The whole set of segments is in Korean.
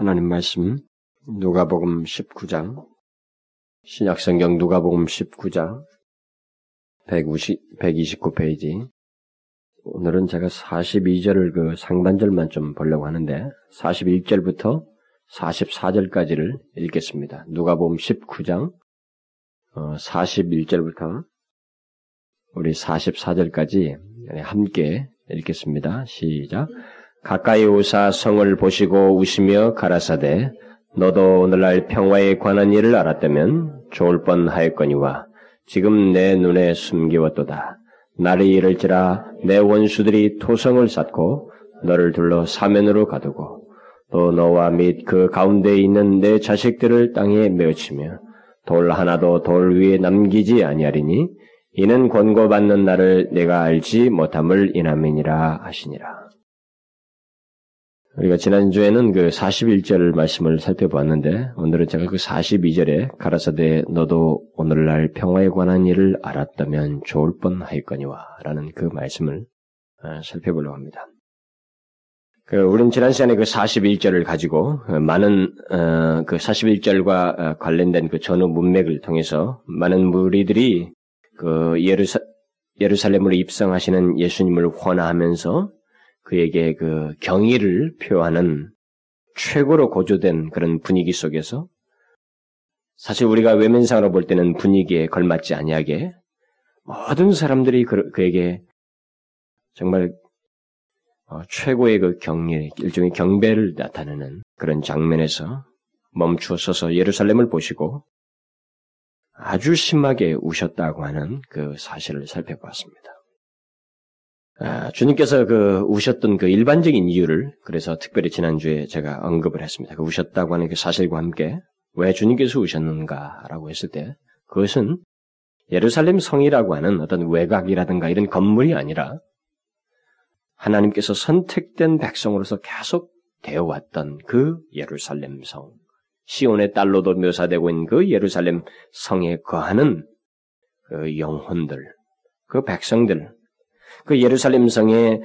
하나님 말씀 누가복음 19장 신약성경 누가복음 19장 150, 129페이지 오늘은 제가 42절을 그 상반절만 좀 보려고 하는데 41절부터 44절까지를 읽겠습니다. 누가복음 19장 41절부터 어, 우리 44절까지 함께 읽겠습니다. 시작. 가까이 오사 성을 보시고 우시며 가라사대 너도 오늘날 평화에 관한 일을 알았다면 좋을 뻔하였거니와 지금 내 눈에 숨기웠도다. 날이 이를지라 내 원수들이 토성을 쌓고 너를 둘러 사면으로 가두고 또 너와 및 그 가운데 있는 내 자식들을 땅에 메어치며 돌 하나도 돌 위에 남기지 아니하리니 이는 권고받는 나를 내가 알지 못함을 인함이니라 하시니라. 우리가 지난주에는 그 41절 말씀을 살펴보았는데 오늘은 제가 그 42절에 가라사대 너도 오늘날 평화에 관한 일을 알았다면 좋을 뻔하였거니와 라는 그 말씀을 아, 살펴보려고 합니다. 그 우리는 지난 시간에 그 41절을 가지고 많은 어, 그 41절과 어, 관련된 그 전후 문맥을 통해서 많은 무리들이 그 예루사, 예루살렘으로 입성하시는 예수님을 환호하면서 그에게 그 경의를 표하는 최고로 고조된 그런 분위기 속에서 사실 우리가 외면상으로 볼 때는 분위기에 걸맞지 아니하게 모든 사람들이 그, 그에게 정말 어, 최고의 그 경례, 일종의 경배를 나타내는 그런 장면에서 멈추어 서서 예루살렘을 보시고 아주 심하게 우셨다고 하는 그 사실을 살펴보았습니다. 아, 주님께서 그 우셨던 그 일반적인 이유를 그래서 특별히 지난주에 제가 언급을 했습니다. 그 우셨다고 하는 그 사실과 함께 왜 주님께서 우셨는가라고 했을 때 그것은 예루살렘 성이라고 하는 어떤 외곽이라든가 이런 건물이 아니라 하나님께서 선택된 백성으로서 계속 되어왔던 그 예루살렘 성, 시온의 딸로도 묘사되고 있는 그 예루살렘 성에 거하는 그 영혼들, 그 백성들, 그 예루살렘 성에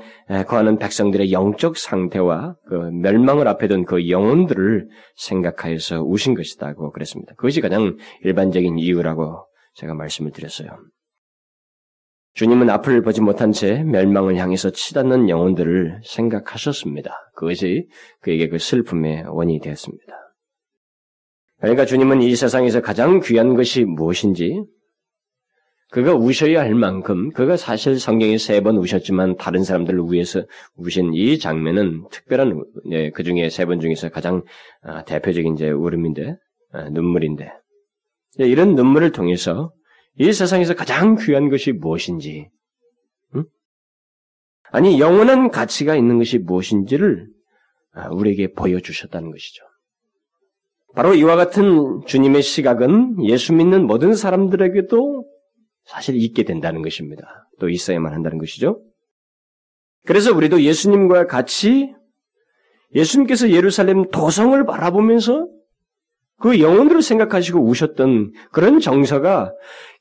거하는 백성들의 영적 상태와 그 멸망을 앞에 둔 그 영혼들을 생각하여서 우신 것이다고 그랬습니다. 그것이 가장 일반적인 이유라고 제가 말씀을 드렸어요. 주님은 앞을 보지 못한 채 멸망을 향해서 치닫는 영혼들을 생각하셨습니다. 그것이 그에게 그 슬픔의 원인이 되었습니다. 그러니까 주님은 이 세상에서 가장 귀한 것이 무엇인지 그가 우셔야 할 만큼 그가 사실 성경에 세 번 우셨지만 다른 사람들을 위해서 우신 이 장면은 특별한 네, 그 중에 세 번 중에서 가장 아, 대표적인 이제 울음인데 아, 눈물인데 네, 이런 눈물을 통해서 이 세상에서 가장 귀한 것이 무엇인지 응? 아니 영원한 가치가 있는 것이 무엇인지를 아, 우리에게 보여주셨다는 것이죠. 바로 이와 같은 주님의 시각은 예수 믿는 모든 사람들에게도 사실 있게 된다는 것입니다. 또 있어야만 한다는 것이죠. 그래서 우리도 예수님과 같이 예수님께서 예루살렘 도성을 바라보면서 그 영혼들을 생각하시고 우셨던 그런 정서가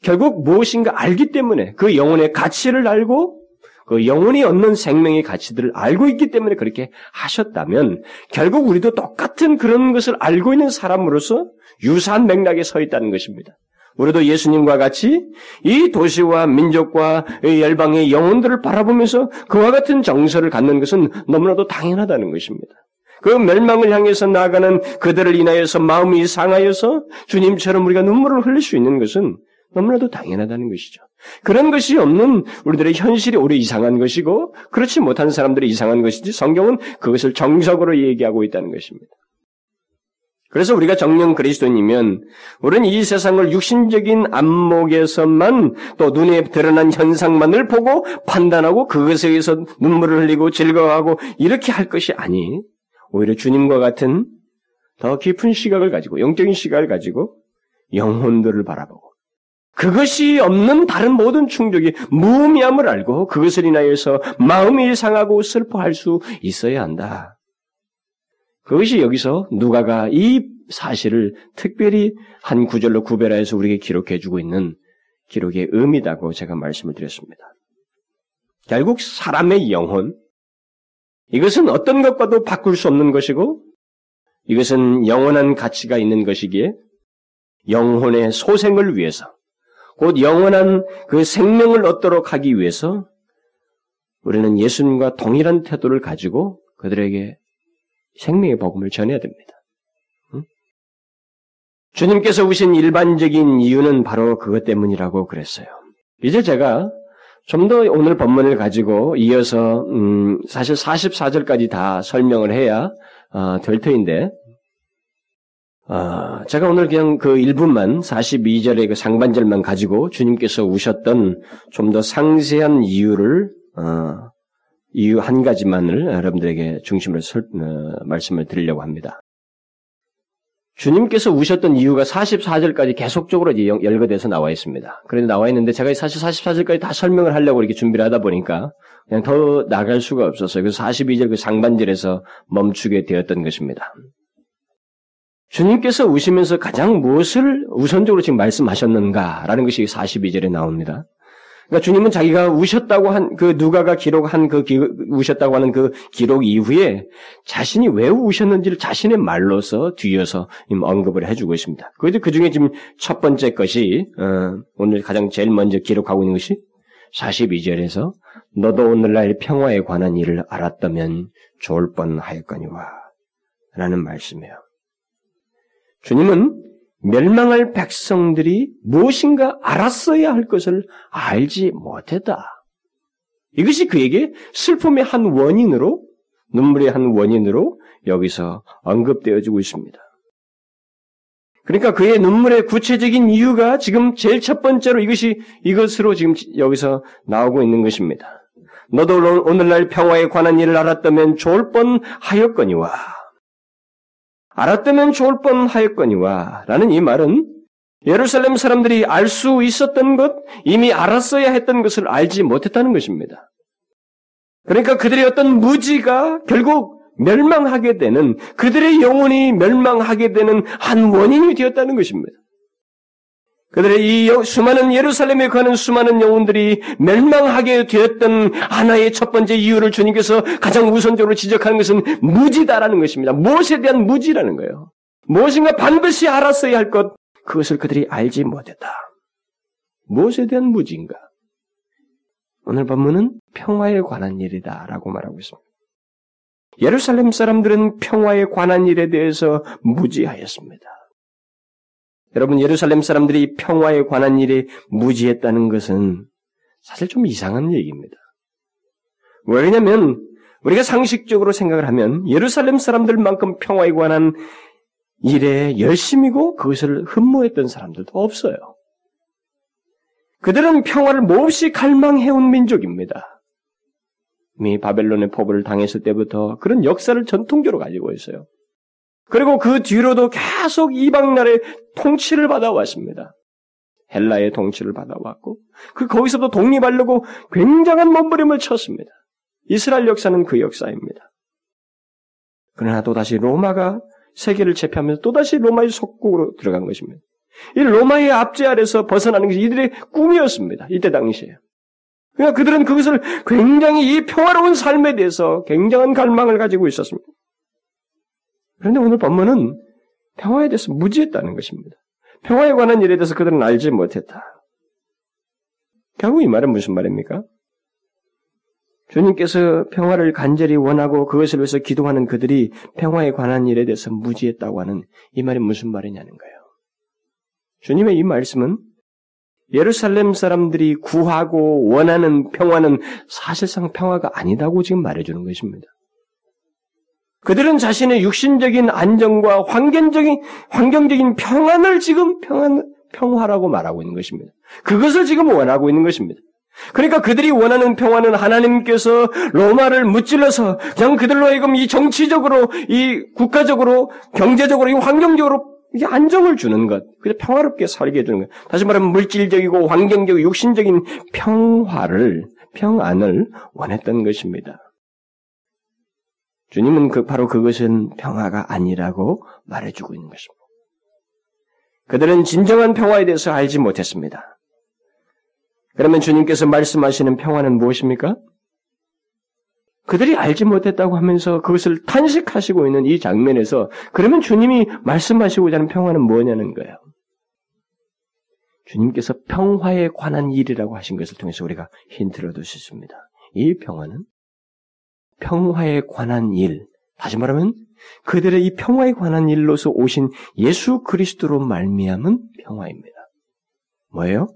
결국 무엇인가 알기 때문에 그 영혼의 가치를 알고 그 영혼이 얻는 생명의 가치들을 알고 있기 때문에 그렇게 하셨다면 결국 우리도 똑같은 그런 것을 알고 있는 사람으로서 유사한 맥락에 서 있다는 것입니다. 우리도 예수님과 같이 이 도시와 민족과 열방의 영혼들을 바라보면서 그와 같은 정서를 갖는 것은 너무나도 당연하다는 것입니다. 그 멸망을 향해서 나아가는 그들을 인하여서 마음이 상하여서 주님처럼 우리가 눈물을 흘릴 수 있는 것은 너무나도 당연하다는 것이죠. 그런 것이 없는 우리들의 현실이 오히려 이상한 것이고 그렇지 못한 사람들이 이상한 것이지 성경은 그것을 정석으로 얘기하고 있다는 것입니다. 그래서 우리가 정령 그리스도인이면 우리는 이 세상을 육신적인 안목에서만 또 눈에 드러난 현상만을 보고 판단하고 그것에 의해서 눈물을 흘리고 즐거워하고 이렇게 할 것이 아니 오히려 주님과 같은 더 깊은 시각을 가지고 영적인 시각을 가지고 영혼들을 바라보고 그것이 없는 다른 모든 충격이 무의미함을 알고 그것을 인하여서 마음이 상하고 슬퍼할 수 있어야 한다. 그것이 여기서 누가가 이 사실을 특별히 한 구절로 구별하여서 우리에게 기록해 주고 있는 기록의 의미다고 제가 말씀을 드렸습니다. 결국 사람의 영혼, 이것은 어떤 것과도 바꿀 수 없는 것이고, 이것은 영원한 가치가 있는 것이기에 영혼의 소생을 위해서 곧 영원한 그 생명을 얻도록 하기 위해서 우리는 예수님과 동일한 태도를 가지고 그들에게 생명의 복음을 전해야 됩니다. 주님께서 오신 일반적인 이유는 바로 그것 때문이라고 그랬어요. 이제 제가 좀 더 오늘 본문을 가지고 이어서 음, 사실 44절까지 다 설명을 해야 어, 될 터인데 어, 제가 오늘 그냥 그 1분만 42절의 그 상반절만 가지고 주님께서 우셨던 좀 더 상세한 이유를 어, 이유 한 가지만을 여러분들에게 중심으로 설, 어, 말씀을 드리려고 합니다. 주님께서 우셨던 이유가 44절까지 계속적으로 이제 열거돼서 나와 있습니다. 그런데 나와 있는데 제가 사실 44절까지 다 설명을 하려고 이렇게 준비를 하다 보니까 그냥 더 나갈 수가 없었어요. 그래서 42절 그 상반절에서 멈추게 되었던 것입니다. 주님께서 우시면서 가장 무엇을 우선적으로 지금 말씀하셨는가라는 것이 42절에 나옵니다. 그러니까 주님은 자기가 우셨다고 한 그 누가가 기록한 그 기, 우셨다고 하는 그 기록 이후에 자신이 왜 우셨는지를 자신의 말로서 뒤어서 언급을 해주고 있습니다. 그래도 그 중에 지금 첫 번째 것이 어, 오늘 가장 제일 먼저 기록하고 있는 것이 42절에서 너도 오늘날 평화에 관한 일을 알았다면 좋을 뻔하였거니와 라는 말씀이에요. 주님은 멸망할 백성들이 무엇인가 알았어야 할 것을 알지 못했다. 이것이 그에게 슬픔의 한 원인으로, 눈물의 한 원인으로 여기서 언급되어지고 있습니다. 그러니까 그의 눈물의 구체적인 이유가 지금 제일 첫 번째로 이것이 이것으로 지금 여기서 나오고 있는 것입니다. 너도 오늘날 평화에 관한 일을 알았다면 좋을 뻔 하였거니와 알았다면 좋을 뻔 하였거니와 라는 이 말은 예루살렘 사람들이 알 수 있었던 것, 이미 알았어야 했던 것을 알지 못했다는 것입니다. 그러니까 그들의 어떤 무지가 결국 멸망하게 되는, 그들의 영혼이 멸망하게 되는 한 원인이 되었다는 것입니다. 그들의 이 수많은 예루살렘에 가는 수많은 영혼들이 멸망하게 되었던 하나의 첫 번째 이유를 주님께서 가장 우선적으로 지적하는 것은 무지다라는 것입니다. 무엇에 대한 무지라는 거예요. 무엇인가 반드시 알았어야 할 것, 그것을 그들이 알지 못했다. 무엇에 대한 무지인가? 오늘 본문은 평화에 관한 일이다라고 말하고 있습니다. 예루살렘 사람들은 평화에 관한 일에 대해서 무지하였습니다. 여러분 예루살렘 사람들이 평화에 관한 일에 무지했다는 것은 사실 좀 이상한 얘기입니다. 왜냐하면 우리가 상식적으로 생각을 하면 예루살렘 사람들만큼 평화에 관한 일에 열심이고 그것을 흠모했던 사람들도 없어요. 그들은 평화를 몹시 갈망해온 민족입니다. 이미 바벨론의 포부를 당했을 때부터 그런 역사를 전통적으로 가지고 있어요. 그리고 그 뒤로도 계속 이방 나라의 통치를 받아왔습니다. 헬라의 통치를 받아왔고, 그 거기서도 독립하려고 굉장한 몸부림을 쳤습니다. 이스라엘 역사는 그 역사입니다. 그러나 또다시 로마가 세계를 제패하면서 또다시 로마의 속국으로 들어간 것입니다. 이 로마의 압제 아래서 벗어나는 것이 이들의 꿈이었습니다. 이때 당시에. 그러니까 그들은 그것을 굉장히 이 평화로운 삶에 대해서 굉장한 갈망을 가지고 있었습니다. 그런데 오늘 본문은 평화에 대해서 무지했다는 것입니다. 평화에 관한 일에 대해서 그들은 알지 못했다. 결국 이 말은 무슨 말입니까? 주님께서 평화를 간절히 원하고 그것을 위해서 기도하는 그들이 평화에 관한 일에 대해서 무지했다고 하는 이 말이 무슨 말이냐는 거예요. 주님의 이 말씀은 예루살렘 사람들이 구하고 원하는 평화는 사실상 평화가 아니다고 지금 말해주는 것입니다. 그들은 자신의 육신적인 안정과 환경적인, 환경적인 평안을 지금 평안, 평화라고 말하고 있는 것입니다. 그것을 지금 원하고 있는 것입니다. 그러니까 그들이 원하는 평화는 하나님께서 로마를 무찔러서 그냥 그들로 하여금 이 정치적으로, 이 국가적으로, 경제적으로, 이 환경적으로 이게 안정을 주는 것, 그래 평화롭게 살게 해주는 것. 다시 말하면 물질적이고 환경적이고 육신적인 평화를, 평안을 원했던 것입니다. 주님은 그 바로 그것은 평화가 아니라고 말해주고 있는 것입니다. 그들은 진정한 평화에 대해서 알지 못했습니다. 그러면 주님께서 말씀하시는 평화는 무엇입니까? 그들이 알지 못했다고 하면서 그것을 탄식하시고 있는 이 장면에서 그러면 주님이 말씀하시고자 하는 평화는 뭐냐는 거예요. 주님께서 평화에 관한 일이라고 하신 것을 통해서 우리가 힌트를 얻을 수 있습니다. 이 평화는 평화에 관한 일, 다시 말하면 그들의 이 평화에 관한 일로서 오신 예수 그리스도로 말미암은 평화입니다. 뭐예요?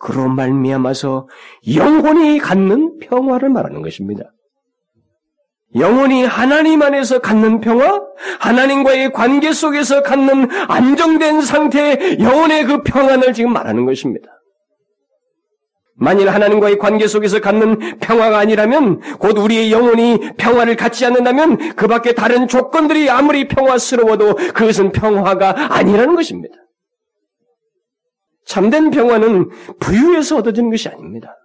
그로 말미암아서 영혼이 갖는 평화를 말하는 것입니다. 영혼이 하나님 안에서 갖는 평화, 하나님과의 관계 속에서 갖는 안정된 상태의 영혼의 그 평안을 지금 말하는 것입니다. 만일 하나님과의 관계 속에서 갖는 평화가 아니라면 곧 우리의 영혼이 평화를 갖지 않는다면 그 밖에 다른 조건들이 아무리 평화스러워도 그것은 평화가 아니라는 것입니다. 참된 평화는 부유에서 얻어지는 것이 아닙니다.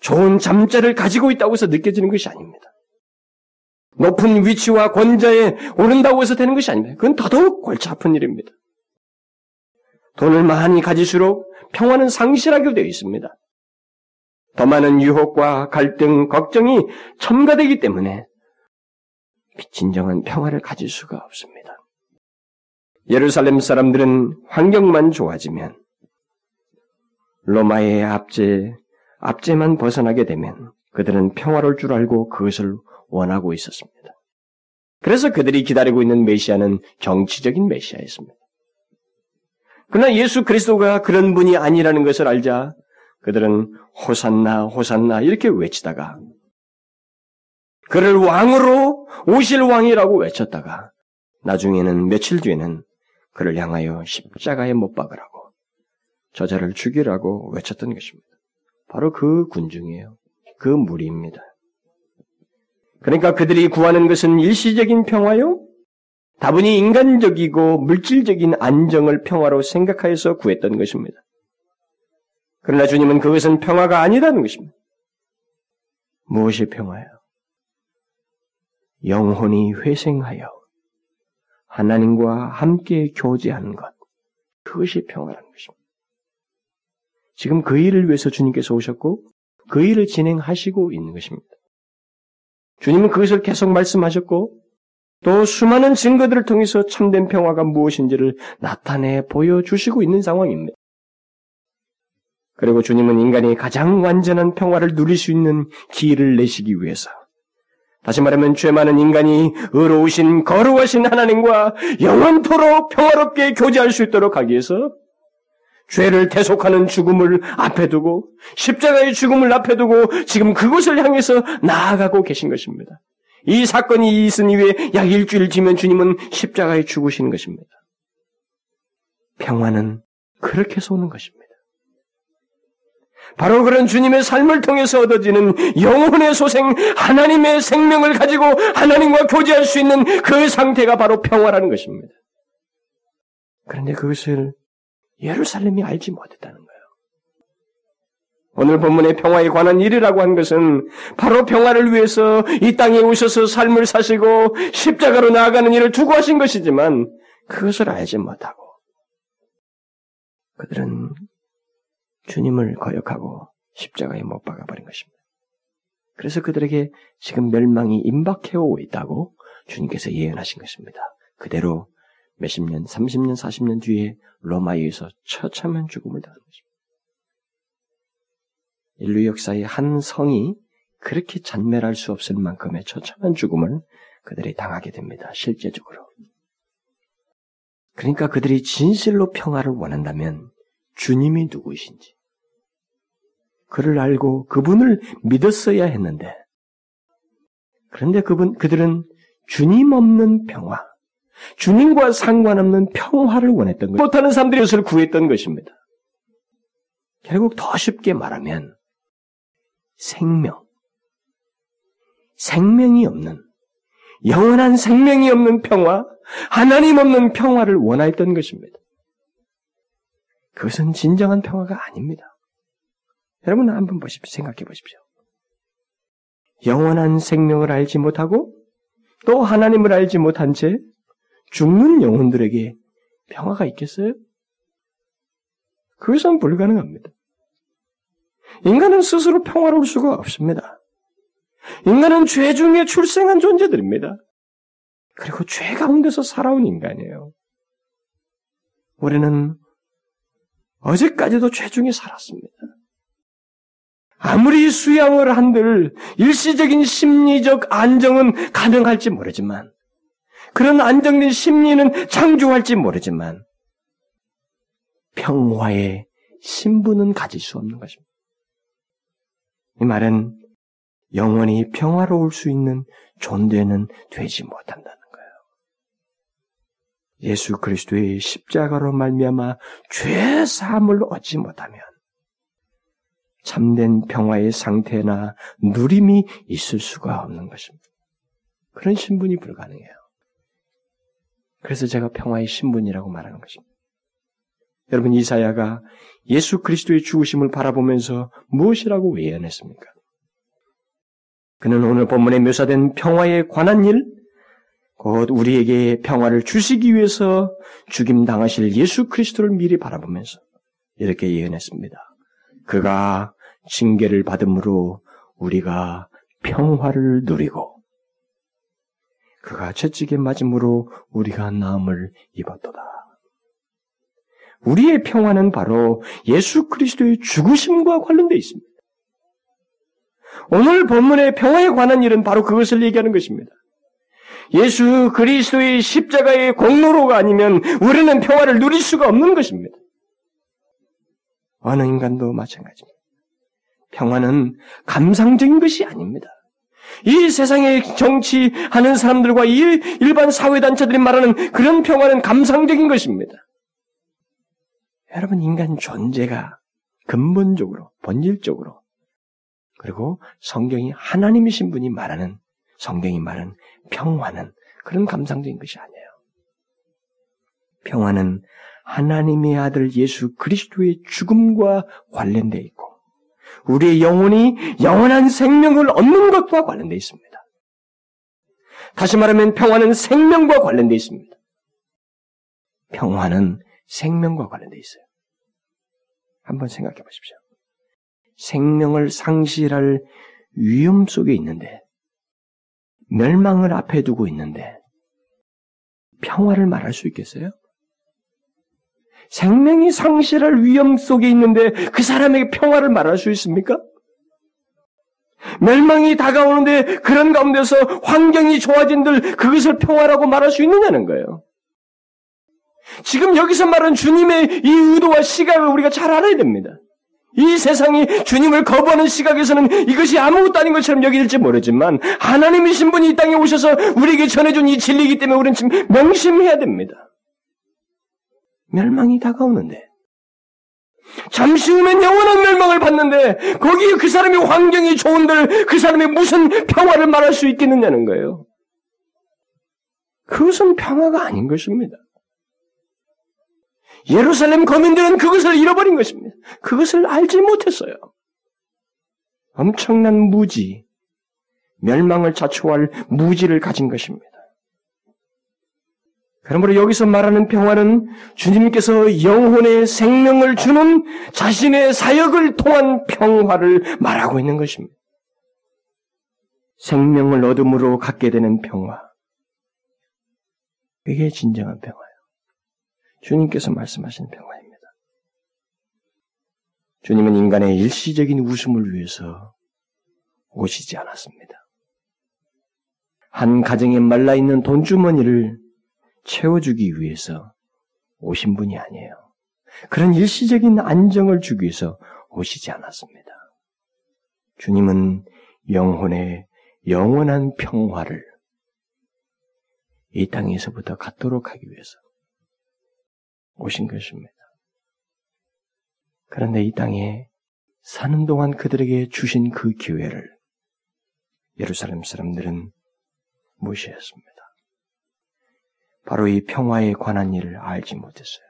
좋은 잠자를 가지고 있다고 해서 느껴지는 것이 아닙니다. 높은 위치와 권자에 오른다고 해서 되는 것이 아닙니다. 그건 더더욱 골치 아픈 일입니다. 돈을 많이 가질수록 평화는 상실하게 되어 있습니다. 더 많은 유혹과 갈등, 걱정이 첨가되기 때문에 진정한 평화를 가질 수가 없습니다. 예루살렘 사람들은 환경만 좋아지면 로마의 압제, 압제만 벗어나게 되면 그들은 평화로울 줄 알고 그것을 원하고 있었습니다. 그래서 그들이 기다리고 있는 메시아는 정치적인 메시아였습니다. 그러나 예수 그리스도가 그런 분이 아니라는 것을 알자 그들은 호산나 호산나 이렇게 외치다가 그를 왕으로 오실 왕이라고 외쳤다가 나중에는 며칠 뒤에는 그를 향하여 십자가에 못 박으라고 저자를 죽이라고 외쳤던 것입니다. 바로 그 군중이에요. 그 무리입니다. 그러니까 그들이 구하는 것은 일시적인 평화요? 다분히 인간적이고 물질적인 안정을 평화로 생각하여서 구했던 것입니다. 그러나 주님은 그것은 평화가 아니라는 것입니다. 무엇이 평화예요? 영혼이 회생하여 하나님과 함께 교제하는 것. 그것이 평화라는 것입니다. 지금 그 일을 위해서 주님께서 오셨고 그 일을 진행하시고 있는 것입니다. 주님은 그것을 계속 말씀하셨고 또 수많은 증거들을 통해서 참된 평화가 무엇인지를 나타내 보여주시고 있는 상황입니다. 그리고 주님은 인간이 가장 완전한 평화를 누릴 수 있는 기회를 내시기 위해서 다시 말하면 죄 많은 인간이 의로우신 거룩하신 하나님과 영원토록 평화롭게 교제할 수 있도록 하기 위해서 죄를 대속하는 죽음을 앞에 두고 십자가의 죽음을 앞에 두고 지금 그곳을 향해서 나아가고 계신 것입니다. 이 사건이 있은 이후에 약 일주일 뒤면 주님은 십자가에 죽으시는 것입니다. 평화는 그렇게 해서 오는 것입니다. 바로 그런 주님의 삶을 통해서 얻어지는 영혼의 소생, 하나님의 생명을 가지고 하나님과 교제할 수 있는 그 상태가 바로 평화라는 것입니다. 그런데 그것을 예루살렘이 알지 못했다는. 오늘 본문의 평화에 관한 일이라고 한 것은 바로 평화를 위해서 이 땅에 오셔서 삶을 사시고 십자가로 나아가는 일을 두고 하신 것이지만 그것을 알지 못하고 그들은 주님을 거역하고 십자가에 못 박아버린 것입니다. 그래서 그들에게 지금 멸망이 임박해오고 있다고 주님께서 예언하신 것입니다. 그대로 몇십 년, 30년, 40년 뒤에 로마에 의해서 처참한 죽음을 당하는 것입니다. 인류 역사의 한 성이 그렇게 잔멸할 수 없을 만큼의 처참한 죽음을 그들이 당하게 됩니다. 실제적으로. 그러니까 그들이 진실로 평화를 원한다면 주님이 누구이신지 그를 알고 그분을 믿었어야 했는데 그런데 그분 그들은 주님 없는 평화, 주님과 상관없는 평화를 원했던 것, 못하는 사람들이 그것을 구했던 것입니다. 결국 더 쉽게 말하면 생명, 생명이 없는 영원한 생명이 없는 평화, 하나님 없는 평화를 원하였던 것입니다. 그것은 진정한 평화가 아닙니다. 여러분 한번 보십시오. 생각해 보십시오. 영원한 생명을 알지 못하고 또 하나님을 알지 못한 채 죽는 영혼들에게 평화가 있겠어요? 그것은 불가능합니다. 인간은 스스로 평화로울 수가 없습니다. 인간은 죄 중에 출생한 존재들입니다. 그리고 죄 가운데서 살아온 인간이에요. 우리는 어제까지도 죄 중에 살았습니다. 아무리 수양을 한들 일시적인 심리적 안정은 가능할지 모르지만 그런 안정된 심리는 창조할지 모르지만 평화의 신분은 가질 수 없는 것입니다. 이 말은 영원히 평화로울 수 있는 존재는 되지 못한다는 거예요. 예수 그리스도의 십자가로 말미암아 죄 사함을 얻지 못하면 참된 평화의 상태나 누림이 있을 수가 없는 것입니다. 그런 신분이 불가능해요. 그래서 제가 평화의 신분이라고 말하는 것입니다. 여러분 이사야가 예수 그리스도의 죽으심을 바라보면서 무엇이라고 예언했습니까? 그는 오늘 본문에 묘사된 평화에 관한 일, 곧 우리에게 평화를 주시기 위해서 죽임 당하실 예수 그리스도를 미리 바라보면서 이렇게 예언했습니다. 그가 징계를 받음으로 우리가 평화를 누리고 그가 채찍에 맞음으로 우리가 나음을 입었도다. 우리의 평화는 바로 예수 그리스도의 죽으심과 관련되어 있습니다. 오늘 본문의 평화에 관한 일은 바로 그것을 얘기하는 것입니다. 예수 그리스도의 십자가의 공로로가 아니면 우리는 평화를 누릴 수가 없는 것입니다. 어느 인간도 마찬가지입니다. 평화는 감상적인 것이 아닙니다. 이 세상에 정치하는 사람들과 이 일반 사회단체들이 말하는 그런 평화는 감상적인 것입니다. 여러분, 인간 존재가 근본적으로, 본질적으로, 그리고 성경이 하나님이신 분이 말하는, 성경이 말하는 평화는 그런 감상적인 것이 아니에요. 평화는 하나님의 아들 예수 그리스도의 죽음과 관련되어 있고, 우리의 영혼이 영원한 생명을 얻는 것과 관련되어 있습니다. 다시 말하면 평화는 생명과 관련되어 있습니다. 평화는 생명과 관련되어 있어요. 한번 생각해 보십시오. 생명을 상실할 위험 속에 있는데, 멸망을 앞에 두고 있는데, 평화를 말할 수 있겠어요? 생명이 상실할 위험 속에 있는데 그 사람에게 평화를 말할 수 있습니까? 멸망이 다가오는데 그런 가운데서 환경이 좋아진들 그것을 평화라고 말할 수 있느냐는 거예요. 지금 여기서 말하는 주님의 이 의도와 시각을 우리가 잘 알아야 됩니다. 이 세상이 주님을 거부하는 시각에서는 이것이 아무것도 아닌 것처럼 여길지 모르지만 하나님이신 분이 이 땅에 오셔서 우리에게 전해준 이 진리이기 때문에 우리는 지금 명심해야 됩니다. 멸망이 다가오는데 잠시 후면 영원한 멸망을 받는데 거기에 그 사람의 환경이 좋은들 그 사람이 무슨 평화를 말할 수 있겠느냐는 거예요. 그것은 평화가 아닌 것입니다. 예루살렘 거민들은 그것을 잃어버린 것입니다. 그것을 알지 못했어요. 엄청난 무지, 멸망을 자초할 무지를 가진 것입니다. 그러므로 여기서 말하는 평화는 주님께서 영혼의 생명을 주는 자신의 사역을 통한 평화를 말하고 있는 것입니다. 생명을 얻음으로 갖게 되는 평화. 이게 진정한 평화예요. 주님께서 말씀하신 평화입니다. 주님은 인간의 일시적인 웃음을 위해서 오시지 않았습니다. 한 가정에 말라 있는 돈주머니를 채워주기 위해서 오신 분이 아니에요. 그런 일시적인 안정을 주기 위해서 오시지 않았습니다. 주님은 영혼의 영원한 평화를 이 땅에서부터 갖도록 하기 위해서 오신 것입니다. 그런데 이 땅에 사는 동안 그들에게 주신 그 기회를 예루살렘 사람들은 무시했습니다. 바로 이 평화에 관한 일을 알지 못했어요.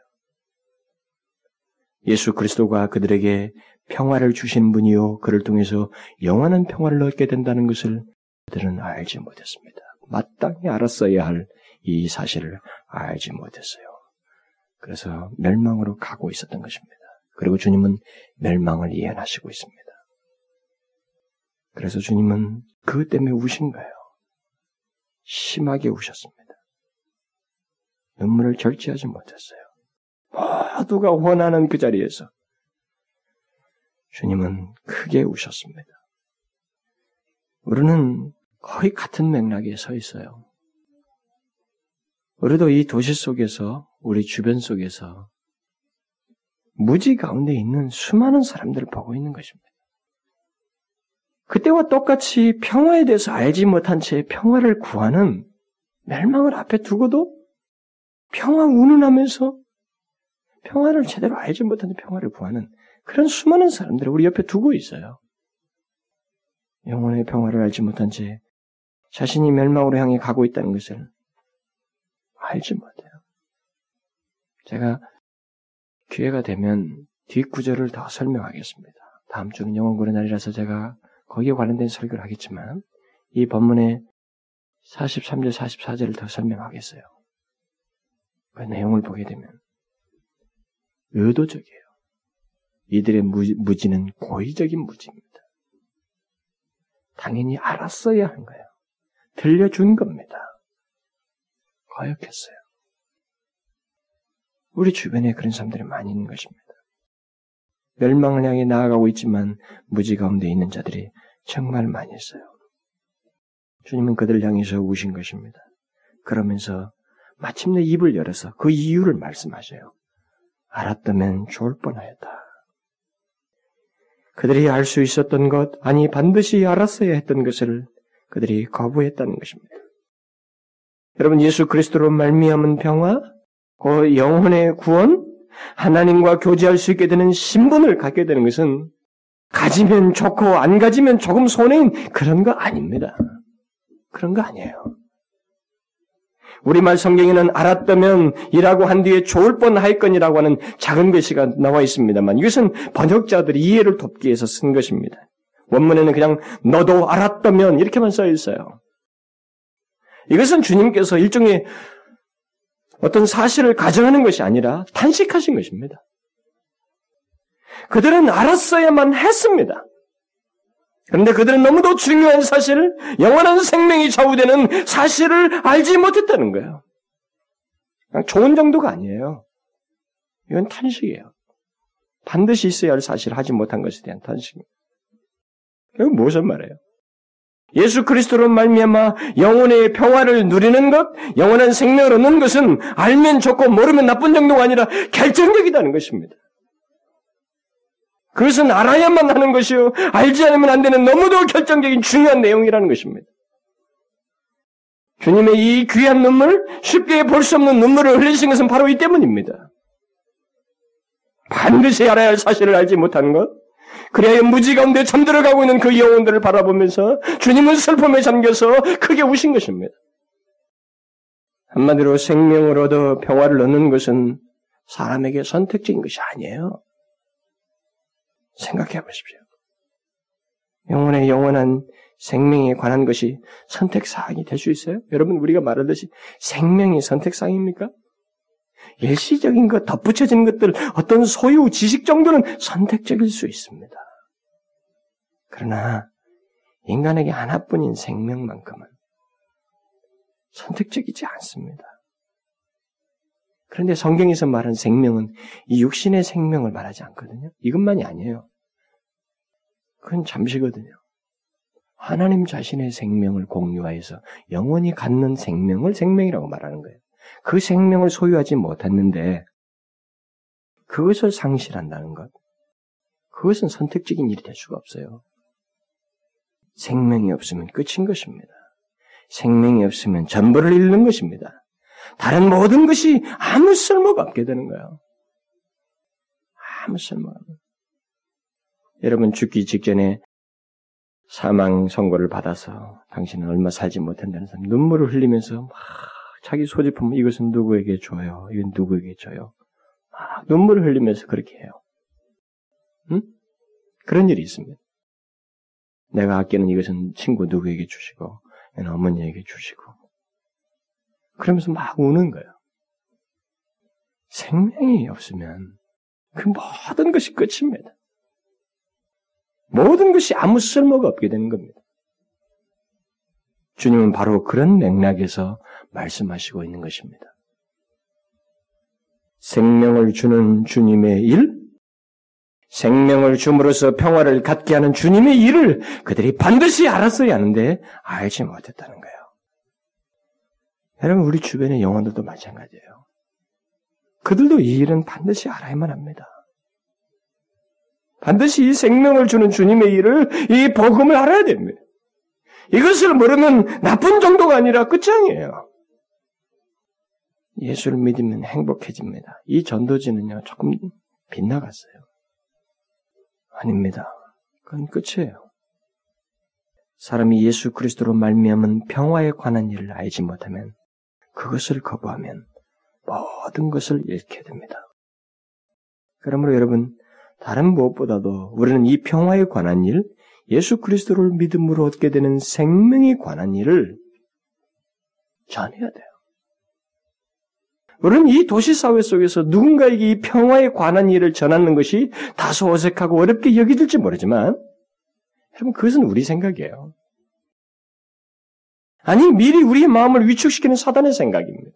예수 그리스도가 그들에게 평화를 주신 분이요. 그를 통해서 영원한 평화를 얻게 된다는 것을 그들은 알지 못했습니다. 마땅히 알았어야 할 이 사실을 알지 못했어요. 그래서 멸망으로 가고 있었던 것입니다. 그리고 주님은 멸망을 예언하시고 있습니다. 그래서 주님은 그것 때문에 우신 거예요. 심하게 우셨습니다. 눈물을 절제하지 못했어요. 모두가 원하는 그 자리에서 주님은 크게 우셨습니다. 우리는 거의 같은 맥락에 서 있어요. 우리도 이 도시 속에서, 우리 주변 속에서 무지 가운데 있는 수많은 사람들을 보고 있는 것입니다. 그때와 똑같이 평화에 대해서 알지 못한 채 평화를 구하는 멸망을 앞에 두고도 평화 운운하면서 평화를 제대로 알지 못하는 평화를 구하는 그런 수많은 사람들을 우리 옆에 두고 있어요. 영혼의 평화를 알지 못한 채 자신이 멸망으로 향해 가고 있다는 것을 알지 못해요. 제가 기회가 되면 뒷구절을 더 설명하겠습니다. 다음 주는 영원군의 날이라서 제가 거기에 관련된 설교를 하겠지만 이 본문의 43절, 44절을 더 설명하겠어요. 그 내용을 보게 되면 의도적이에요. 이들의 무지는 고의적인 무지입니다. 당연히 알았어야 한 거예요. 들려준 겁니다. 거역했어요. 우리 주변에 그런 사람들이 많이 있는 것입니다. 멸망을 향해 나아가고 있지만 무지 가운데 있는 자들이 정말 많이 있어요. 주님은 그들을 향해서 우신 것입니다. 그러면서 마침내 입을 열어서 그 이유를 말씀하셔요. 알았다면 좋을 뻔하였다. 그들이 알 수 있었던 것, 아니 반드시 알았어야 했던 것을 그들이 거부했다는 것입니다. 여러분 예수 그리스도로 말미암은 평화, 그 영혼의 구원, 하나님과 교제할 수 있게 되는 신분을 갖게 되는 것은 가지면 좋고 안 가지면 조금 손해인 그런 거 아닙니다. 그런 거 아니에요. 우리말 성경에는 알았다면 이라고 한 뒤에 좋을 뻔할거니라고 하는 작은 글씨가 나와 있습니다만 이것은 번역자들이 이해를 돕기 위해서 쓴 것입니다. 원문에는 그냥 너도 알았다면 이렇게만 써 있어요. 이것은 주님께서 일종의 어떤 사실을 가정하는 것이 아니라 탄식하신 것입니다. 그들은 알았어야만 했습니다. 그런데 그들은 너무도 중요한 사실, 영원한 생명이 좌우되는 사실을 알지 못했다는 거예요. 좋은 정도가 아니에요. 이건 탄식이에요. 반드시 있어야 할 사실을 하지 못한 것에 대한 탄식입니다. 이건 무슨 말이에요? 예수 그리스도로 말미암아 영혼의 평화를 누리는 것, 영원한 생명을 얻는 것은 알면 좋고 모르면 나쁜 정도가 아니라 결정적이다는 것입니다. 그것은 알아야만 하는 것이요. 알지 않으면 안 되는 너무도 결정적인 중요한 내용이라는 것입니다. 주님의 이 귀한 눈물, 쉽게 볼 수 없는 눈물을 흘리신 것은 바로 이 때문입니다. 반드시 알아야 할 사실을 알지 못하는 것, 그래야 무지 가운데 잠들어가고 있는 그 영혼들을 바라보면서 주님은 슬픔에 잠겨서 크게 우신 것입니다. 한마디로 생명을 얻어 평화를 얻는 것은 사람에게 선택적인 것이 아니에요. 생각해 보십시오. 영혼의 영원한 생명에 관한 것이 선택사항이 될 수 있어요? 여러분, 우리가 말하듯이 생명이 선택사항입니까? 일시적인 것, 덧붙여지는 것들, 어떤 소유, 지식 정도는 선택적일 수 있습니다. 그러나, 인간에게 하나뿐인 생명만큼은 선택적이지 않습니다. 그런데 성경에서 말한 생명은 이 육신의 생명을 말하지 않거든요. 이것만이 아니에요. 그건 잠시거든요. 하나님 자신의 생명을 공유하여서 영원히 갖는 생명을 생명이라고 말하는 거예요. 그 생명을 소유하지 못했는데 그것을 상실한다는 것. 그것은 선택적인 일이 될 수가 없어요. 생명이 없으면 끝인 것입니다. 생명이 없으면 전부를 잃는 것입니다. 다른 모든 것이 아무 쓸모가 없게 되는 거예요. 아무 쓸모가 없는. 여러분 죽기 직전에 사망 선고를 받아서 당신은 얼마 살지 못한다는 사람 눈물을 흘리면서 막 자기 소지품 이것은 누구에게 줘요? 이건 누구에게 줘요? 아, 눈물을 흘리면서 그렇게 해요. 응? 그런 일이 있습니다. 내가 아끼는 이것은 친구 누구에게 주시고, 어머니에게 주시고, 그러면서 막 우는 거예요. 생명이 없으면 그 모든 것이 끝입니다. 모든 것이 아무 쓸모가 없게 되는 겁니다. 주님은 바로 그런 맥락에서 말씀하시고 있는 것입니다. 생명을 주는 주님의 일, 생명을 줌으로써 평화를 갖게 하는 주님의 일을 그들이 반드시 알았어야 하는데 알지 못했다는 거예요. 여러분, 우리 주변의 영혼들도 마찬가지예요. 그들도 이 일은 반드시 알아야만 합니다. 반드시 이 생명을 주는 주님의 일을, 이 복음을 알아야 됩니다. 이것을 모르면 나쁜 정도가 아니라 끝장이에요. 예수를 믿으면 행복해집니다. 이 전도지는요, 조금 빗나갔어요. 아닙니다. 그건 끝이에요. 사람이 예수 그리스도로 말미암은 평화에 관한 일을 알지 못하면 그것을 거부하면 모든 것을 잃게 됩니다. 그러므로 여러분 다른 무엇보다도 우리는 이 평화에 관한 일, 예수 그리스도를 믿음으로 얻게 되는 생명에 관한 일을 전해야 돼요. 우리는 이 도시사회 속에서 누군가에게 이 평화에 관한 일을 전하는 것이 다소 어색하고 어렵게 여기질지 모르지만, 여러분, 그것은 우리 생각이에요. 아니, 미리 우리의 마음을 위축시키는 사단의 생각입니다.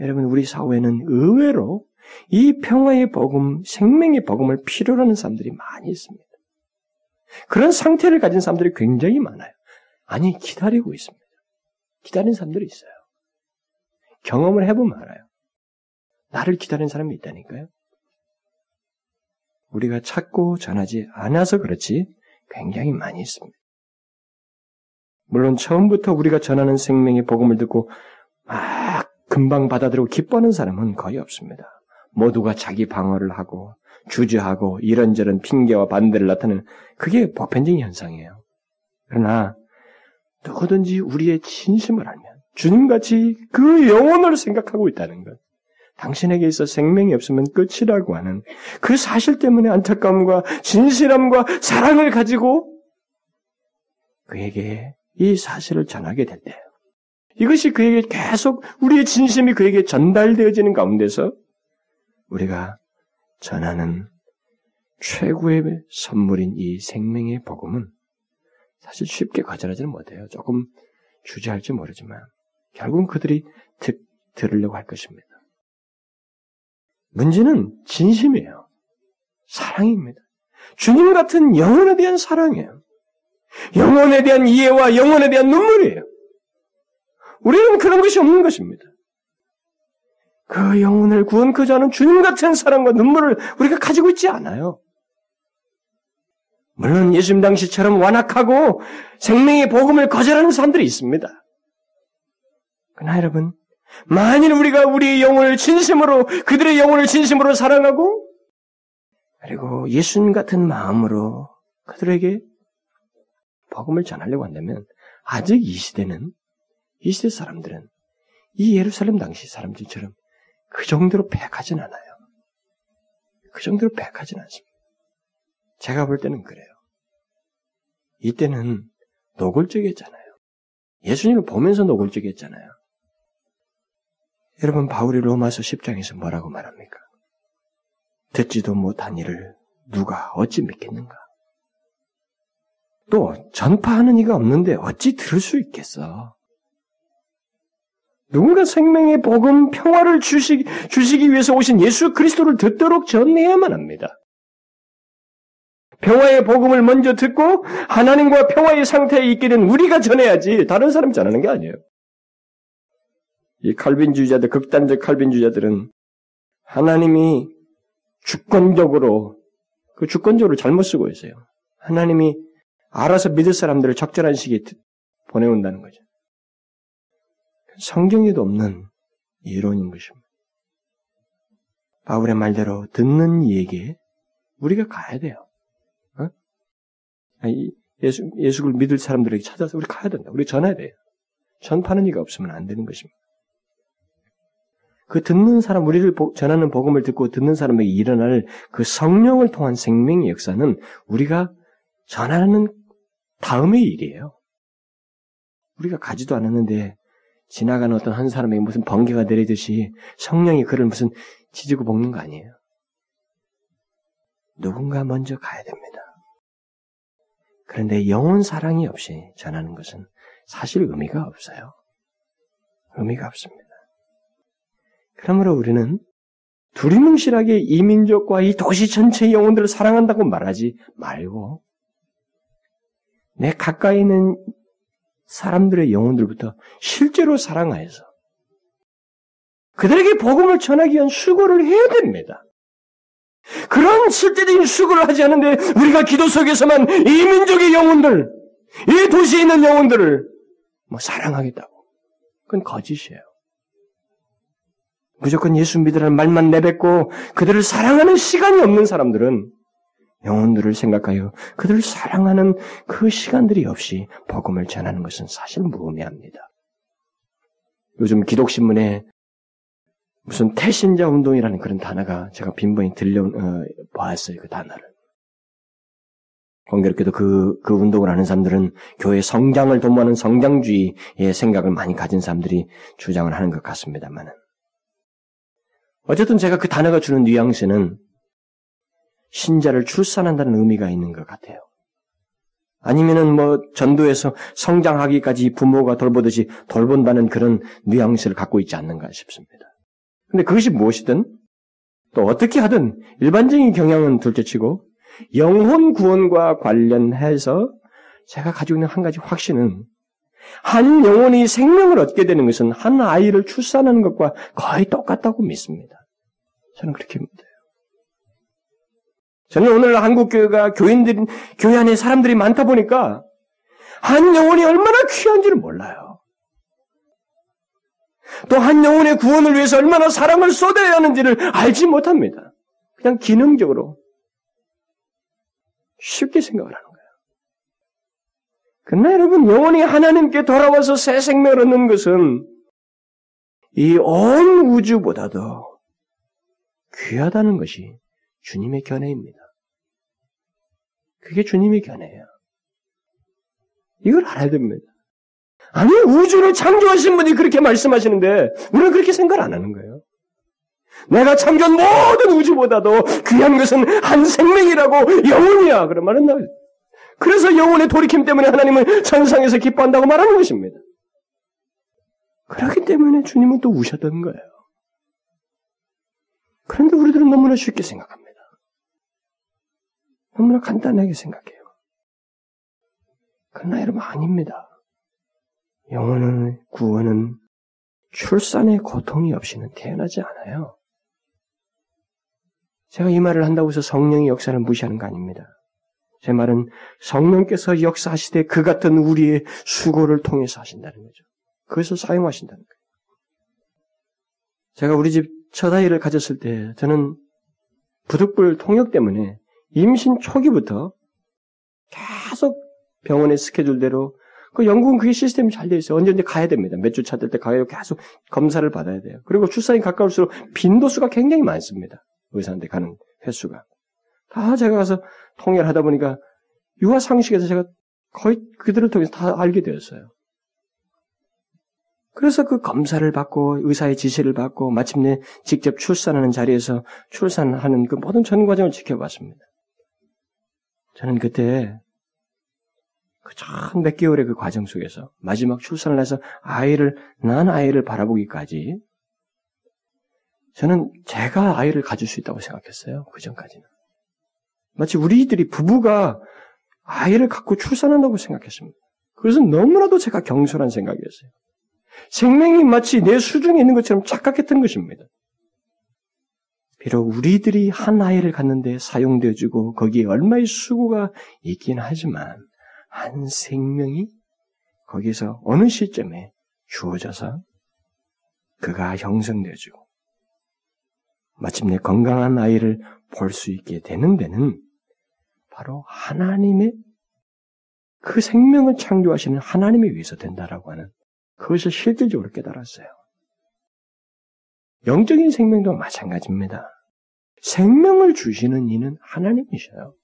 여러분, 우리 사회는 의외로 이 평화의 복음, 생명의 복음을 필요로 하는 사람들이 많이 있습니다. 그런 상태를 가진 사람들이 굉장히 많아요. 아니, 기다리고 있습니다. 기다리는 사람들이 있어요. 경험을 해보면 알아요. 나를 기다리는 사람이 있다니까요. 우리가 찾고 전하지 않아서 그렇지 굉장히 많이 있습니다. 물론 처음부터 우리가 전하는 생명의 복음을 듣고 막 금방 받아들이고 기뻐하는 사람은 거의 없습니다. 모두가 자기 방어를 하고 주저하고 이런저런 핑계와 반대를 나타내는 그게 보편적인 현상이에요. 그러나 누구든지 우리의 진심을 알면 주님같이 그 영혼을 생각하고 있다는 것. 당신에게 있어 생명이 없으면 끝이라고 하는 그 사실 때문에 안타까움과 진실함과 사랑을 가지고 그에게 이 사실을 전하게 될 때, 이것이 그에게 계속 우리의 진심이 그에게 전달되어지는 가운데서 우리가 전하는 최고의 선물인 이 생명의 복음은 사실 쉽게 거절하지는 못해요. 조금 주저할지 모르지만 결국은 그들이 듣, 들으려고 할 것입니다. 문제는 진심이에요. 사랑입니다. 주님 같은 영혼에 대한 사랑이에요. 영혼에 대한 이해와 영혼에 대한 눈물이에요. 우리는 그런 것이 없는 것입니다. 그 영혼을 구원하자 하는 주님 같은 사랑과 눈물을 우리가 가지고 있지 않아요. 물론 예수님 당시처럼 완악하고 생명의 복음을 거절하는 사람들이 있습니다. 그러나 여러분, 만일 우리가 우리의 영혼을 진심으로, 그들의 영혼을 진심으로 사랑하고, 그리고 예수님 같은 마음으로 그들에게 복음을 전하려고 한다면, 아직 이 시대는, 이 시대 사람들은 이 예루살렘 당시 사람들처럼 그 정도로 백하진 않아요. 그 정도로 백하진 않습니다. 제가 볼 때는 그래요. 이때는 노골적이었잖아요. 예수님을 보면서 노골적이었잖아요. 여러분 바울이 로마서 10장에서 뭐라고 말합니까? 듣지도 못한 일을 누가 어찌 믿겠는가? 또 전파하는 이가 없는데 어찌 들을 수 있겠어? 누군가 생명의 복음, 평화를 주시, 주시기 위해서 오신 예수 그리스도를 듣도록 전해야만 합니다. 평화의 복음을 먼저 듣고 하나님과 평화의 상태에 있게 된 우리가 전해야지 다른 사람이 전하는 게 아니에요. 이 칼빈주의자들, 극단적 칼빈주의자들은 하나님이 주권적으로, 그 주권적으로 잘못 쓰고 있어요. 하나님이 알아서 믿을 사람들을 적절한 시기에 보내온다는 거죠. 성경에도 없는 이론인 것입니다. 바울의 말대로 듣는 이에게 우리가 가야 돼요. 어? 예수, 예수를 믿을 사람들에게 찾아서 우리 가야 된다. 우리 전해야 돼요. 전파는 이가 없으면 안 되는 것입니다. 그 듣는 사람, 우리를 전하는 복음을 듣고 듣는 사람에게 일어날 그 성령을 통한 생명의 역사는 우리가 전하는 다음의 일이에요. 우리가 가지도 않았는데 지나가는 어떤 한 사람에게 무슨 번개가 내리듯이 성령이 그를 무슨 지지고 볶는 거 아니에요. 누군가 먼저 가야 됩니다. 그런데 영혼 사랑이 없이 전하는 것은 사실 의미가 없어요. 의미가 없습니다. 그러므로 우리는 두리뭉실하게 이 민족과 이 도시 전체의 영혼들을 사랑한다고 말하지 말고 내 가까이 있는 사람들의 영혼들부터 실제로 사랑하여서 그들에게 복음을 전하기 위한 수고를 해야 됩니다. 그런 실제적인 수고를 하지 않는데 우리가 기도 속에서만 이 민족의 영혼들, 이 도시에 있는 영혼들을 뭐 사랑하겠다고. 그건 거짓이에요. 무조건 예수 믿으라는 말만 내뱉고 그들을 사랑하는 시간이 없는 사람들은 영혼들을 생각하여 그들을 사랑하는 그 시간들이 없이 복음을 전하는 것은 사실 무의미합니다. 요즘 기독신문에 무슨 태신자 운동이라는 그런 단어가 제가 빈번히 들려 어, 보았어요 그 단어를. 공교롭게도 그, 그 운동을 하는 사람들은 교회 성장을 도모하는 성장주의의 생각을 많이 가진 사람들이 주장을 하는 것 같습니다만은. 어쨌든 제가 그 단어가 주는 뉘앙스는 신자를 출산한다는 의미가 있는 것 같아요. 아니면은 뭐 전도에서 성장하기까지 부모가 돌보듯이 돌본다는 그런 뉘앙스를 갖고 있지 않는가 싶습니다. 근데 그것이 무엇이든 또 어떻게 하든 일반적인 경향은 둘째치고 영혼 구원과 관련해서 제가 가지고 있는 한 가지 확신은 한 영혼이 생명을 얻게 되는 것은 한 아이를 출산하는 것과 거의 똑같다고 믿습니다. 저는 그렇게 믿어요. 저는 오늘 한국 교회가 교인들 교회 안에 사람들이 많다 보니까 한 영혼이 얼마나 귀한지를 몰라요. 또 한 영혼의 구원을 위해서 얼마나 사랑을 쏟아야 하는지를 알지 못합니다. 그냥 기능적으로 쉽게 생각을 하는. 그러나 여러분 영혼이 하나님께 돌아와서 새 생명을 얻는 것은 이 온 우주보다도 귀하다는 것이 주님의 견해입니다. 그게 주님의 견해예요. 이걸 알아야 됩니다. 아니, 우주를 창조하신 분이 그렇게 말씀하시는데, 우리는 그렇게 생각 안 하는 거예요. 내가 창조한 모든 우주보다도 귀한 것은 한 생명이라고 영혼이야. 그런 말은 나 그래서 영혼의 돌이킴 때문에 하나님은 천상에서 기뻐한다고 말하는 것입니다. 그렇기 때문에 주님은 또 우셨던 거예요. 그런데 우리들은 너무나 쉽게 생각합니다. 너무나 간단하게 생각해요. 그러나 여러분 아닙니다. 영혼은 구원은 출산의 고통이 없이는 태어나지 않아요. 제가 이 말을 한다고 해서 성령의 역사를 무시하는 거 아닙니다. 제 말은 성령께서 역사하시되 그 같은 우리의 수고를 통해서 하신다는 거죠. 그것을 사용하신다는 거예요. 제가 우리 집 첫 아이를 가졌을 때 저는 부득불 통역 때문에 임신 초기부터 계속 병원의 스케줄대로 그 영국은 그게 시스템이 잘 돼 있어요. 언제 언제 가야 됩니다. 몇 주 차 될 때 가야 계속 검사를 받아야 돼요. 그리고 출산이 가까울수록 빈도수가 굉장히 많습니다. 의사한테 가는 횟수가. 다 제가 가서 통역을 하다 보니까 유아 상식에서 제가 거의 그들을 통해서 다 알게 되었어요. 그래서 그 검사를 받고 의사의 지시를 받고 마침내 직접 출산하는 자리에서 출산하는 그 모든 전 과정을 지켜봤습니다. 저는 그때 그몇 개월의 그 과정 속에서 마지막 출산을 해서 아이를 난 아이를 바라보기까지 저는 제가 아이를 가질 수 있다고 생각했어요. 그 전까지는 마치 우리들이 부부가 아이를 갖고 출산한다고 생각했습니다. 그래서 너무나도 제가 경솔한 생각이었어요. 생명이 마치 내 수중에 있는 것처럼 착각했던 것입니다. 비록 우리들이 한 아이를 갖는데 사용되어주고 거기에 얼마의 수고가 있긴 하지만 한 생명이 거기서 어느 시점에 주어져서 그가 형성되어지고 마침내 건강한 아이를 볼 수 있게 되는 데는 바로 하나님의 그 생명을 창조하시는 하나님에 의해서 된다라고 하는 그것을 실질적으로 깨달았어요. 영적인 생명도 마찬가지입니다. 생명을 주시는 이는 하나님이셔요.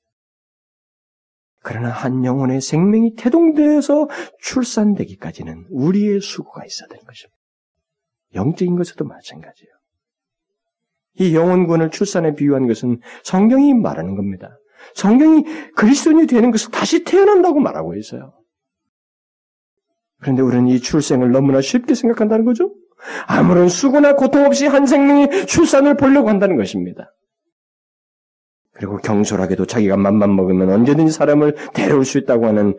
그러나 한 영혼의 생명이 태동되어서 출산되기까지는 우리의 수고가 있어야 되는 것입니다. 영적인 것에도 마찬가지예요. 이 영혼군을 출산에 비유한 것은 성경이 말하는 겁니다. 성경이 그리스도인이 되는 것을 다시 태어난다고 말하고 있어요. 그런데 우리는 이 출생을 너무나 쉽게 생각한다는 거죠. 아무런 수고나 고통 없이 한 생명이 출산을 보려고 한다는 것입니다. 그리고 경솔하게도 자기가 맘만 먹으면 언제든지 사람을 데려올 수 있다고 하는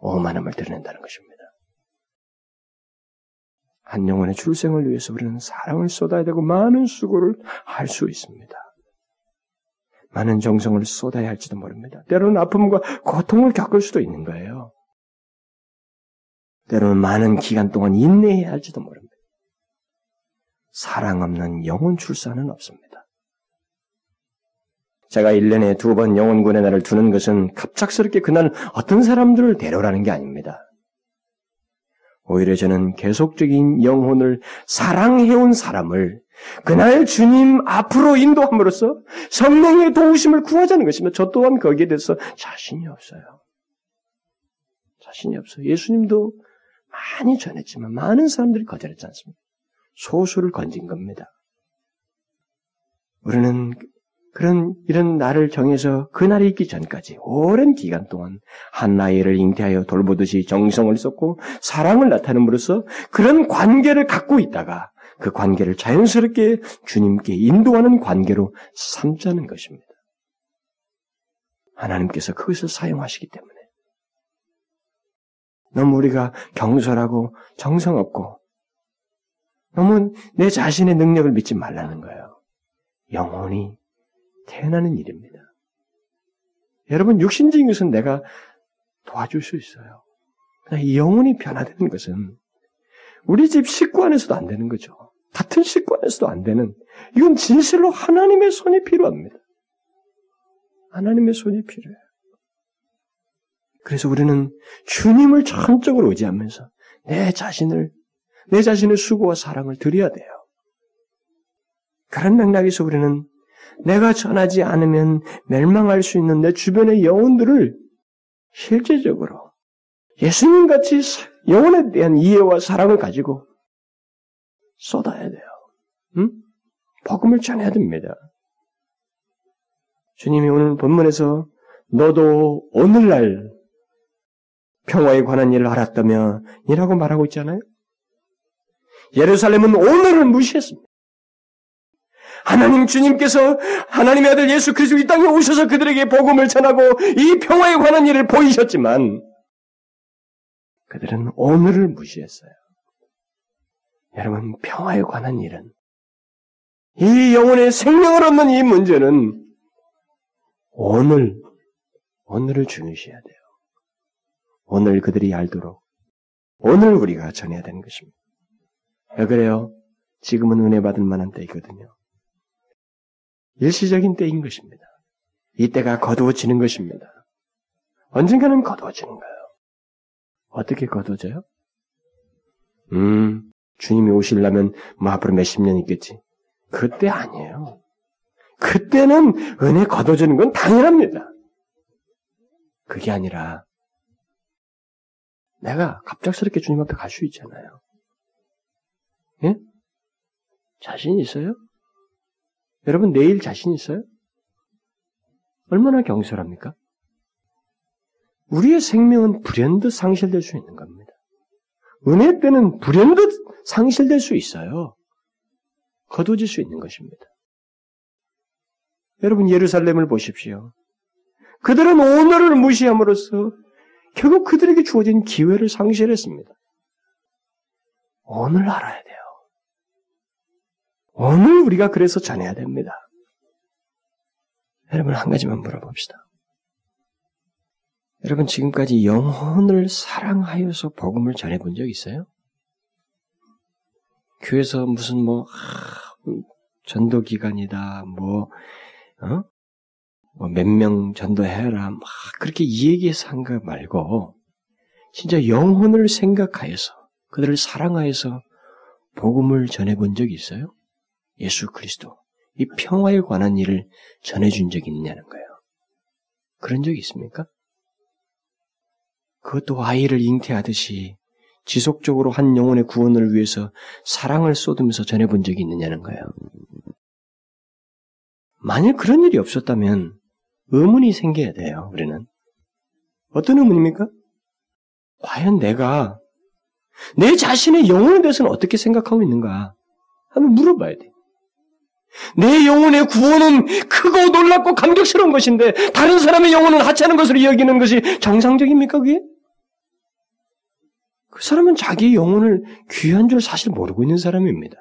오만함을 드러낸다는 것입니다. 한 영혼의 출생을 위해서 우리는 사랑을 쏟아야 되고 많은 수고를 할 수 있습니다. 많은 정성을 쏟아야 할지도 모릅니다. 때로는 아픔과 고통을 겪을 수도 있는 거예요. 때로는 많은 기간 동안 인내해야 할지도 모릅니다. 사랑 없는 영혼 출산은 없습니다. 제가 1년에 두 번 영혼군의 날을 두는 것은 갑작스럽게 그날 어떤 사람들을 데려라는 게 아닙니다. 오히려 저는 계속적인 영혼을 사랑해온 사람을 그날 주님 앞으로 인도함으로써 성령의 도우심을 구하자는 것입니다. 저 또한 거기에 대해서 자신이 없어요. 자신이 없어요. 예수님도 많이 전했지만 많은 사람들이 거절했지 않습니까? 소수를 건진 겁니다. 우리는 그런 이런 날을 정해서 그 날이 있기 전까지 오랜 기간 동안 한 나이를 잉태하여 돌보듯이 정성을 쏟고 사랑을 나타냄으로써 그런 관계를 갖고 있다가 그 관계를 자연스럽게 주님께 인도하는 관계로 삼자는 것입니다. 하나님께서 그것을 사용하시기 때문에 너무 우리가 경솔하고 정성 없고 너무 내 자신의 능력을 믿지 말라는 거예요. 영혼이 태어나는 일입니다. 여러분 육신적인 것은 내가 도와줄 수 있어요. 이 영혼이 변화되는 것은 우리 집 식구 안에서도 안 되는 거죠. 같은 식구 안에서도 안 되는 이건 진실로 하나님의 손이 필요합니다. 하나님의 손이 필요해요. 그래서 우리는 주님을 전적으로 의지하면서 내 자신을 내 자신의 수고와 사랑을 드려야 돼요. 그런 맥락에서 우리는 내가 전하지 않으면 멸망할 수 있는 내 주변의 영혼들을 실제적으로 예수님 같이 영혼에 대한 이해와 사랑을 가지고 쏟아야 돼요. 응? 복음을 전해야 됩니다. 주님이 오늘 본문에서 너도 오늘날 평화에 관한 일을 알았다면 이라고 말하고 있잖아요. 예루살렘은 오늘을 무시했습니다. 하나님 주님께서 하나님의 아들 예수 그리스도 이 땅에 오셔서 그들에게 복음을 전하고 이 평화에 관한 일을 보이셨지만 그들은 오늘을 무시했어요. 여러분 평화에 관한 일은 이 영혼의 생명을 얻는 이 문제는 오늘 오늘을 중요시해야 돼요. 오늘 그들이 알도록 오늘 우리가 전해야 되는 것입니다. 왜 그래요? 지금은 은혜 받을 만한 때이거든요. 일시적인 때인 것입니다. 이 때가 거두어지는 것입니다. 언젠가는 거두어지는 거예요. 어떻게 거두어져요? 음, 주님이 오시려면 뭐 앞으로 몇십 년 있겠지. 그때 아니에요. 그때는 은혜 거둬주는 건 당연합니다. 그게 아니라 내가 갑작스럽게 주님 앞에 갈 수 있잖아요. 예? 자신 있어요? 여러분 내일 자신 있어요? 얼마나 경솔합니까? 우리의 생명은 불현듯 상실될 수 있는 겁니다. 은혜 때는 불현듯 상실될 수 있어요. 거두어질 수 있는 것입니다. 여러분 예루살렘을 보십시오. 그들은 오늘을 무시함으로써 결국 그들에게 주어진 기회를 상실했습니다. 오늘 알아야 돼요. 오늘 우리가 그래서 전해야 됩니다. 여러분 한 가지만 물어봅시다. 여러분 지금까지 영혼을 사랑하여서 복음을 전해본 적 있어요? 교회에서 무슨 뭐 전도 기간이다 뭐 어? 뭐몇 명 전도해라 막 그렇게 이 얘기해서 한 거 말고 진짜 영혼을 생각하여서 그들을 사랑하여서 복음을 전해본 적이 있어요? 예수 그리스도 이 평화에 관한 일을 전해준 적이 있냐는 거예요. 그런 적이 있습니까? 그것도 아이를 잉태하듯이 지속적으로 한 영혼의 구원을 위해서 사랑을 쏟으면서 전해본 적이 있느냐는 거예요. 만일 그런 일이 없었다면 의문이 생겨야 돼요, 우리는. 어떤 의문입니까? 과연 내가 내 자신의 영혼에 대해서는 어떻게 생각하고 있는가? 한번 물어봐야 돼. 내 영혼의 구원은 크고 놀랍고 감격스러운 것인데 다른 사람의 영혼은 하찮은 것으로 여기는 것이 정상적입니까 그게? 그 사람은 자기 영혼을 귀한 줄 사실 모르고 있는 사람입니다.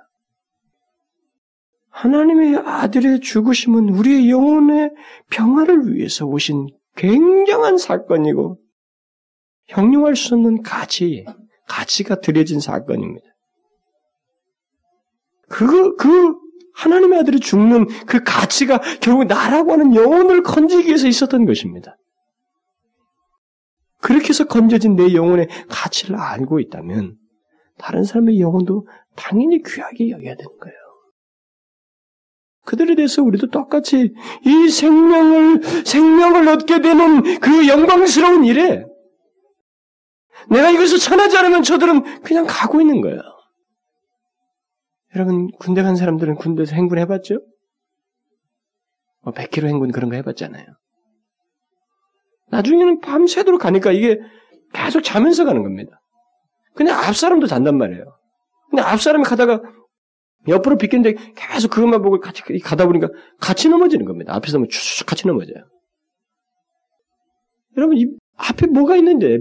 하나님의 아들의 죽으심은 우리의 영혼의 평화를 위해서 오신 굉장한 사건이고 형용할 수 없는 가치, 가치가 들여진 사건입니다. 그거, 그 하나님의 아들이 죽는 그 가치가 결국 나라고 하는 영혼을 건지기 위해서 있었던 것입니다. 그렇게 해서 건져진 내 영혼의 가치를 알고 있다면 다른 사람의 영혼도 당연히 귀하게 여겨야 되는 거예요. 그들에 대해서 우리도 똑같이 이 생명을 생명을 얻게 되는 그 영광스러운 일에 내가 이것을 전하지 않으면 저들은 그냥 가고 있는 거예요. 여러분 군대 간 사람들은 군대에서 행군 해봤죠? 뭐 100km 행군 그런 거 해봤잖아요. 나중에는 밤새도록 가니까 이게 계속 자면서 가는 겁니다. 그냥 앞 사람도 잔단 말이에요. 근데 앞 사람이 가다가 옆으로 비켰는데 계속 그것만 보고 같이 가다 보니까 같이 넘어지는 겁니다. 앞에서 뭐 추슉 같이 넘어져요. 여러분 이 앞에 뭐가 있는데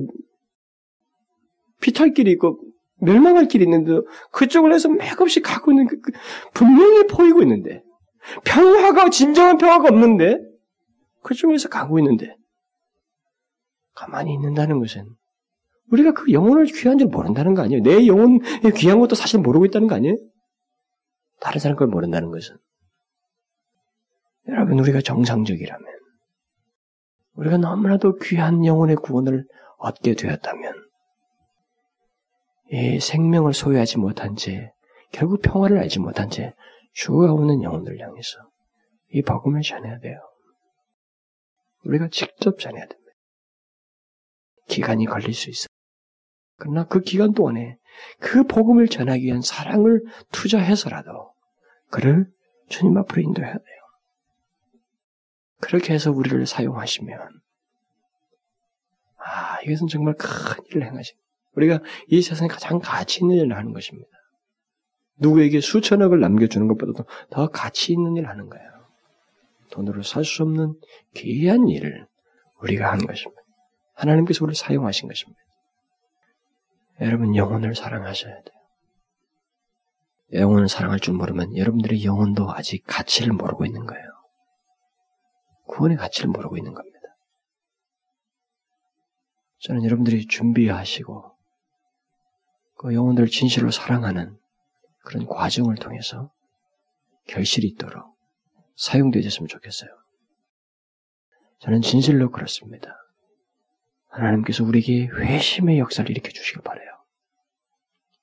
피탈 길이 있고 멸망할 길이 있는데 그쪽을 해서 맥없이 가고 있는 그, 그, 분명히 보이고 있는데 평화가 진정한 평화가 없는데 그쪽에서 가고 있는데 가만히 있는다는 것은 우리가 그 영혼을 귀한 줄 모른다는 거 아니에요? 내 영혼이 귀한 것도 사실 모르고 있다는 거 아니에요? 다른 사람 걸 모른다는 것은 여러분 우리가 정상적이라면 우리가 너무나도 귀한 영혼의 구원을 얻게 되었다면 이 생명을 소유하지 못한 채 결국 평화를 알지 못한 채 죽어오는 영혼들 향해서 이 복음을 전해야 돼요. 우리가 직접 전해야 됩니다. 기간이 걸릴 수 있어요. 그러나 그 기간 동안에 그 복음을 전하기 위한 사랑을 투자해서라도 그를 주님 앞으로 인도해야 돼요. 그렇게 해서 우리를 사용하시면 아 이것은 정말 큰 일을 행하십니다. 우리가 이 세상에 가장 가치 있는 일을 하는 것입니다. 누구에게 수천억을 남겨주는 것보다도 더 가치 있는 일을 하는 거예요. 돈으로 살 수 없는 귀한 일을 우리가 하는 것입니다. 하나님께서 우리를 사용하신 것입니다. 여러분 영혼을 사랑하셔야 돼요. 영혼을 사랑할 줄 모르면 여러분들의 영혼도 아직 가치를 모르고 있는 거예요. 구원의 가치를 모르고 있는 겁니다. 저는 여러분들이 준비하시고 그 영혼들을 진실로 사랑하는 그런 과정을 통해서 결실이 있도록 사용되었으면 좋겠어요. 저는 진실로 그렇습니다. 하나님께서 우리에게 회심의 역사를 일으켜 주시길 바래요.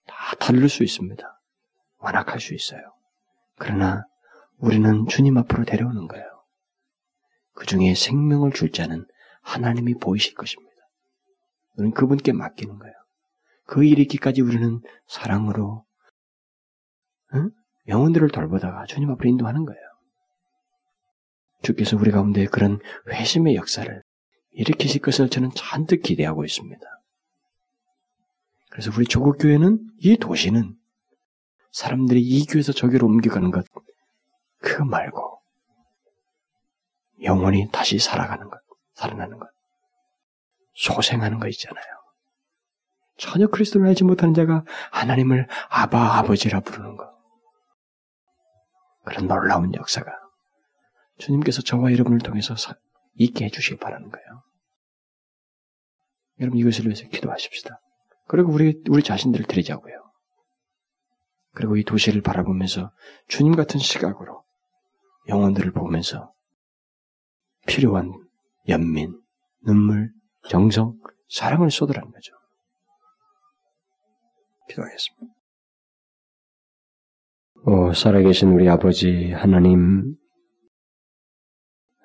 다 다를 수 있습니다. 완악할 수 있어요. 그러나 우리는 주님 앞으로 데려오는 거예요. 그 중에 생명을 줄 자는 하나님이 보이실 것입니다. 우리는 그분께 맡기는 거예요. 그 일이 있기까지 우리는 사랑으로 응? 영혼들을 돌보다가 주님 앞으로 인도하는 거예요. 주께서 우리 가운데 그런 회심의 역사를 일으키실 것을 저는 잔뜩 기대하고 있습니다. 그래서 우리 조국 교회는 이 도시는 사람들이 이 교회에서 저기로 옮겨가는 것, 그 말고 영원히 다시 살아가는 것, 살아나는 것, 소생하는 것 있잖아요. 전혀 그리스도를 알지 못하는 자가 하나님을 아바 아버지라 부르는 것. 그런 놀라운 역사가 주님께서 저와 여러분을 통해서 있게 해주시기 바라는 거예요. 여러분 이것을 위해서 기도하십시다. 그리고 우리 우리 자신들을 드리자고요. 그리고 이 도시를 바라보면서 주님 같은 시각으로 영혼들을 보면서 필요한 연민, 눈물, 정성, 사랑을 쏟으라는 거죠. 기도하겠습니다. 오, 살아계신 우리 아버지 하나님,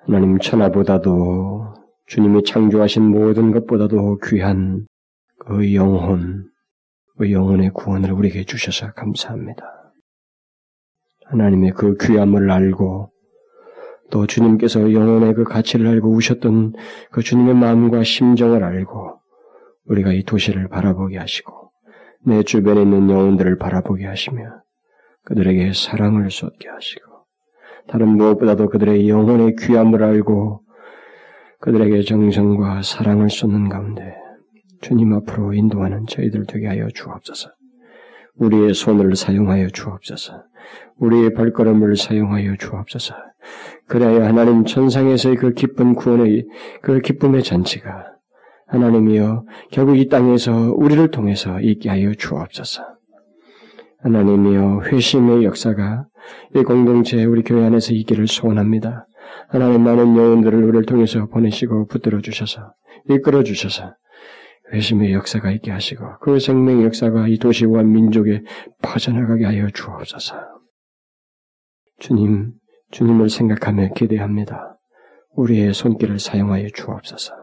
하나님 천하보다도 주님이 창조하신 모든 것보다도 귀한 그 영혼, 그 영혼의 구원을 우리에게 주셔서 감사합니다. 하나님의 그 귀함을 알고 또 주님께서 영혼의 그 가치를 알고 우셨던 그 주님의 마음과 심정을 알고 우리가 이 도시를 바라보게 하시고 내 주변에 있는 영혼들을 바라보게 하시며 그들에게 사랑을 쏟게 하시고 다른 무엇보다도 그들의 영혼의 귀함을 알고 그들에게 정성과 사랑을 쏟는 가운데 주님 앞으로 인도하는 저희들 되게 하여 주옵소서. 우리의 손을 사용하여 주옵소서. 우리의 발걸음을 사용하여 주옵소서. 그래야 하나님 천상에서의 그 기쁜 구원의 그 기쁨의 잔치가 하나님이여 결국 이 땅에서 우리를 통해서 있게 하여 주옵소서. 하나님이여 회심의 역사가 이 공동체 우리 교회 안에서 있기를 소원합니다. 하나님 많은 영혼들을 우리를 통해서 보내시고 붙들어 주셔서 이끌어 주셔서 회심의 역사가 있게 하시고 그 생명의 역사가 이 도시와 민족에 퍼져나가게 하여 주옵소서. 주님, 주님을 생각하며 기대합니다. 우리의 손길을 사용하여 주옵소서.